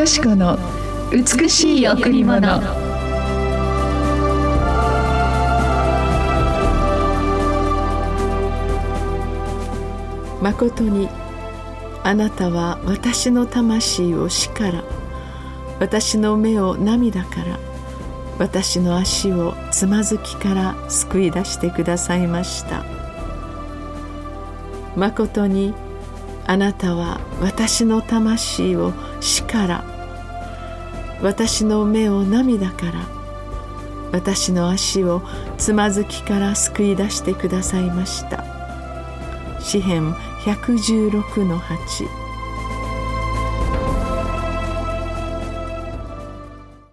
よし子の美しい贈り物。誠にあなたは私の魂を死から私の目を涙から私の足をつまずきから救い出してくださいました。誠にあなたは私の魂を死から私の目を涙から私の足をつまずきから救い出してくださいました。詩編116の8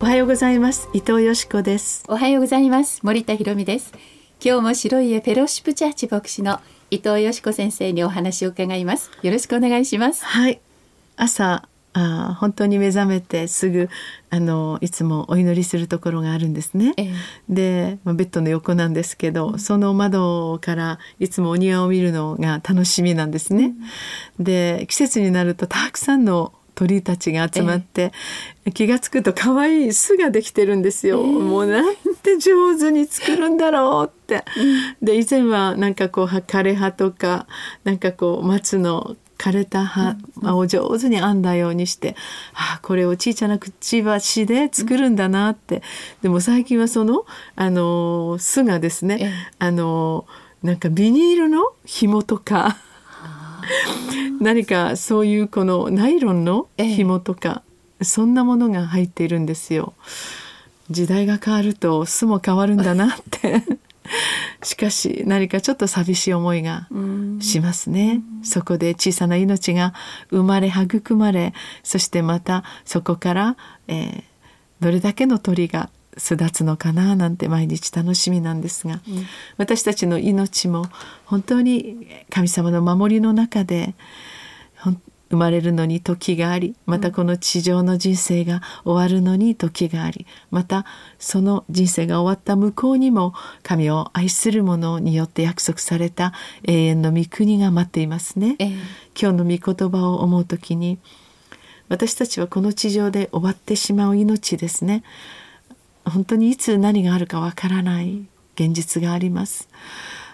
おはようございます。伊藤よしこです。おはようございます。森田博美です。今日も白い家フェロシップチャーチ牧師の伊藤よしこ先生にお話を伺います。よろしくお願いします。はい。朝あ本当に目覚めてすぐあのいつもお祈りするところがあるんですね。ええ、で、まあ、ベッドの横なんですけど、うん、その窓からいつもお庭を見るのが楽しみなんですね。うん、で季節になるとたくさんの鳥たちが集まって、えー、気が付くと可愛い巣ができてるんですよ、えー、もうなんて上手に作るんだろうって、うん、で以前はなんかこう枯葉とかなんかこう松の枯れた葉を上手に編んだようにして、ああこれを小さなくちばしで作るんだなって、でも最近はそのあの巣がですね、あのなんかビニールの紐とか 何かそういうこのナイロンの紐とか、ええ、そんなものが入っているんですよ。時代が変わると巣も変わるんだなって しかし何かちょっと寂しい思いがしますね。そこで小さな命が生まれ育まれそしてまたそこから、えー、どれだけの鳥が巣立つのかななんて毎日楽しみなんですが、うん、私たちの命も本当に神様の守りの中で生まれるのに時がありまたこの地上の人生が終わるのに時がありまたその人生が終わった向こうにも神を愛する者によって約束された永遠の御国が待っていますね。えー、今日の御言葉を思う時に私たちはこの地上で終わってしまう命ですね。本当にいつ何があるかわからない現実があります。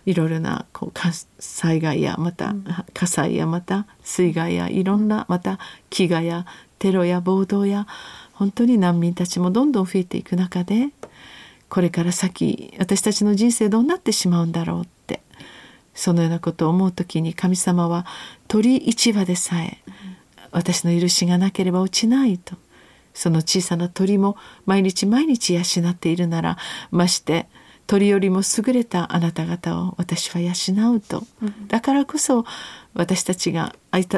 いろいろなこう災害やまた火災やまた水害やいろんなまた飢餓やテロや暴動や本当に難民たちもどんどん増えていく中でこれから先私たちの人生どうなってしまうんだろうってそのようなことを思う時に神様は鳥市場でさえ私の許しがなければ落ちないとその小さな鳥も毎日毎日養っているならまして鳥よりも優れたあなた方を私は養うと、だからこそ私たちが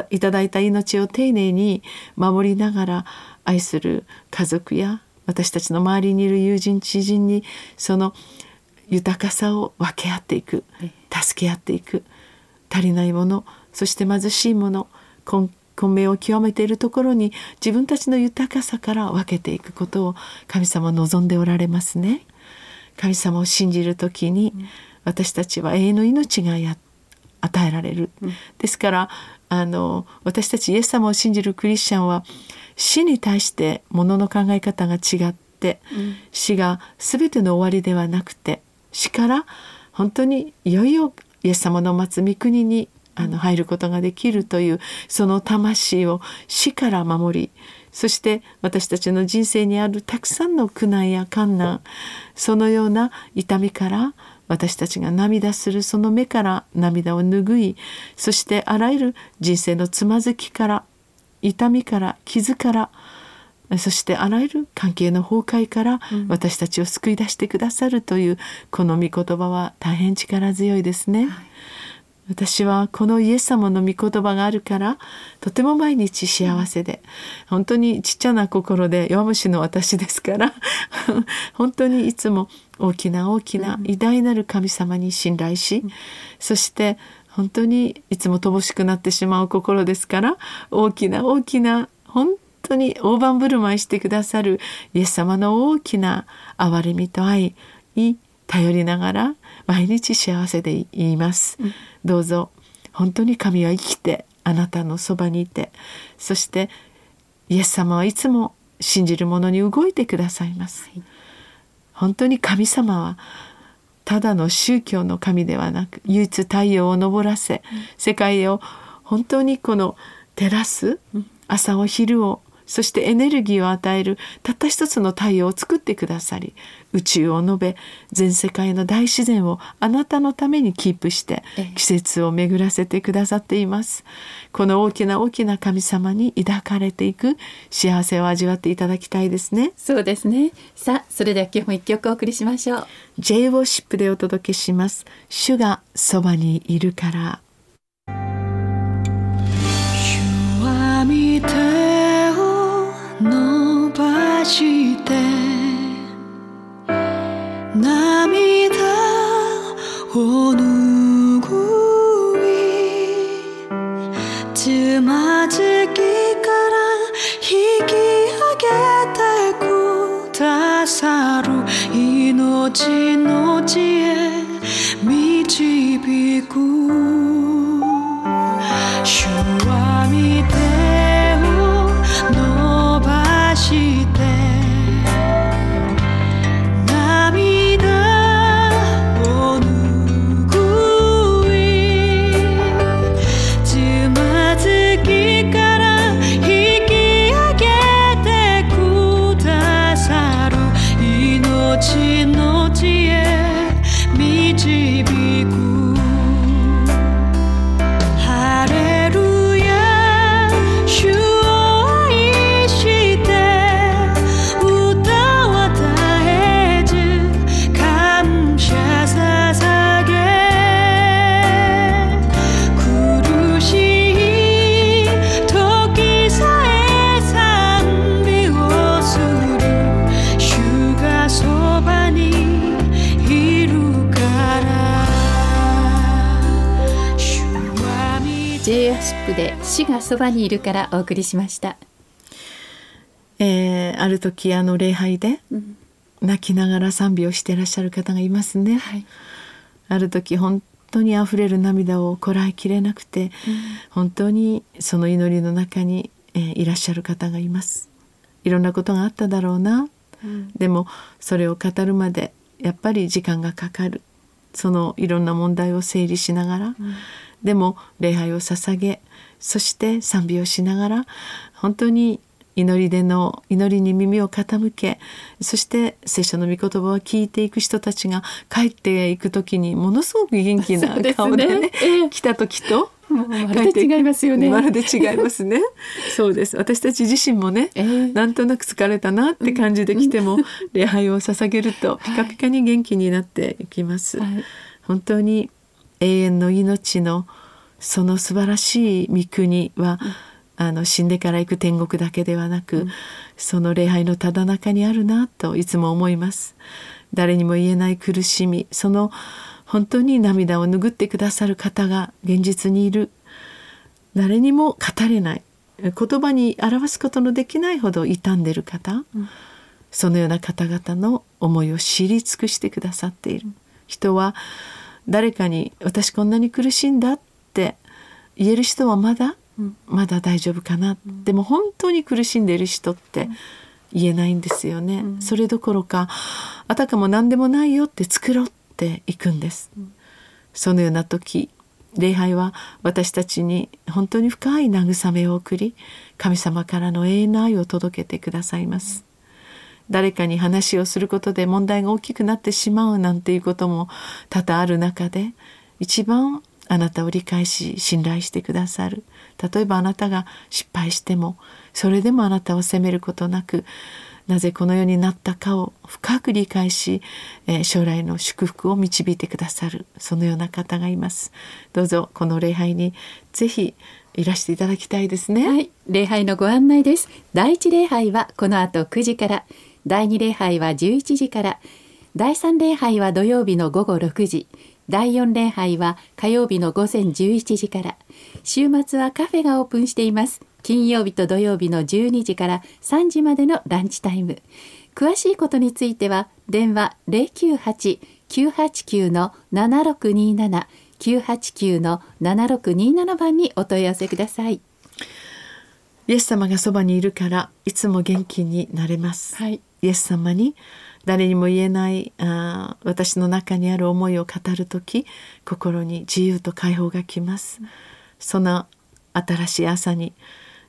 いただいた命を丁寧に守りながら愛する家族や私たちの周りにいる友人知人にその豊かさを分け合っていく助け合っていく足りないものそして貧しいもの混迷を極めているところに自分たちの豊かさから分けていくことを神様は望んでおられますね。神様を信じる時に私たちは永遠の命がや与えられる、ですからあの私たちイエス様を信じるクリスチャンは死に対してものの考え方が違って、うん、死が全ての終わりではなくて死から本当にいよいよイエス様の待つ御国にあの入ることができるというその魂を死から守りそして私たちの人生にあるたくさんの苦難や困難そのような痛みから私たちが涙するその目から涙を拭いそしてあらゆる人生のつまずきから痛みから傷からそしてあらゆる関係の崩壊から私たちを救い出してくださるというこの御言葉は大変力強いですね。はい私はこのイエス様の御言葉があるからとても毎日幸せで本当にちっちゃな心で弱虫の私ですから 本当にいつも大きな大きな偉大なる神様に信頼しそして本当にいつも乏しくなってしまう心ですから大きな大きな本当に大盤振る舞いしてくださるイエス様の大きな憐れみと愛に頼りながら毎日幸せでいます、うん、どうぞ本当に神は生きてあなたのそばにいてそしてイエス様はいつも信じる者に動いてくださいます、はい、本当に神様はただの宗教の神ではなく唯一太陽を昇らせ、世界を本当にこの照らす朝を昼をそしてエネルギーを与えるたった一つの太陽を作ってくださり宇宙を述べ全世界の大自然をあなたのためにキープして季節を巡らせてくださっています。この大きな大きな神様に抱かれていく幸せを味わっていただきたいですね。そうですね。さあそれでは今日も一曲お送りしましょう。J ウォッシップでお届けします。主がそばにいるからして涙を拭いつまずきから引き上げてくださる命。主がそばにいるからお送りしました。えー、ある時あの礼拝で泣きながら賛美をしていらっしゃる方がいますね。はい、ある時本当に溢れる涙をこらえきれなくて、うん、本当にその祈りの中に、えー、いらっしゃる方がいます。いろんなことがあっただろうな、うん、でもそれを語るまでやっぱり時間がかかる。そのいろんな問題を整理しながら、うん、でも礼拝を捧げそして賛美をしながら本当に祈りでの祈りに耳を傾けそして聖書の御言葉を聞いていく人たちが帰っていく時にものすごく元気な顔でねね、えー、来た時とまるで違いますよね。まるで違いますね。そうです。私たち自身もね、えー、なんとなく疲れたなって感じで来ても、うん、礼拝を捧げるとピカピカに元気になっていきます。はい、本当に永遠の命のその素晴らしい御国は、うん、あの死んでから行く天国だけではなく、うん、その礼拝のただ中にあるなといつも思います。誰にも言えない苦しみその本当に涙を拭ってくださる方が現実にいる。誰にも語れない。言葉に表すことのできないほど傷んでる方、うん、そのような方々の思いを知り尽くしてくださっている。人は誰かに私こんなに苦しいんだっって言える人はまだ、うん、まだ大丈夫かな、うん、でも本当に苦しんでいる人って言えないんですよね、うん、それどころかあたかも何でもないよって作ろうっていくんです、そのような時礼拝は私たちに本当に深い慰めを送り神様からの永遠の愛を届けてくださいます、誰かに話をすることで問題が大きくなってしまうなんていうことも多々ある中で一番あなたを理解し信頼してくださる。例えばあなたが失敗してもそれでもあなたを責めることなくなぜこの世になったかを深く理解し、えー、将来の祝福を導いてくださる。そのような方がいます。どうぞこの礼拝にぜひいらしていただきたいですね。はい。礼拝のご案内です。第一礼拝はこの後9時から。第二礼拝は11時から。第三礼拝は土曜日の午後6時。第4礼拝は火曜日の午前11時から。週末はカフェがオープンしています。金曜日と土曜日の12時から3時までのランチタイム。詳しいことについては電話098-989の7627 989の7627番にお問い合わせください。イエス様がそばにいるからいつも元気になれます、はい、イエス様に誰にも言えないあ私の中にある思いを語る時心に自由と解放がきます、その新しい朝に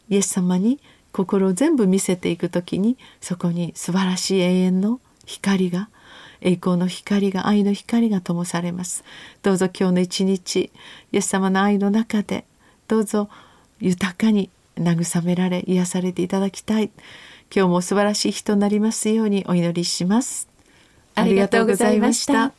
イエス様に心を全部見せていく時にそこに素晴らしい永遠の光が栄光の光が愛の光が灯されます。どうぞ今日の一日イエス様の愛の中でどうぞ豊かに慰められ癒されていただきたい。今日も素晴らしい日となりますようにお祈りします。ありがとうございました。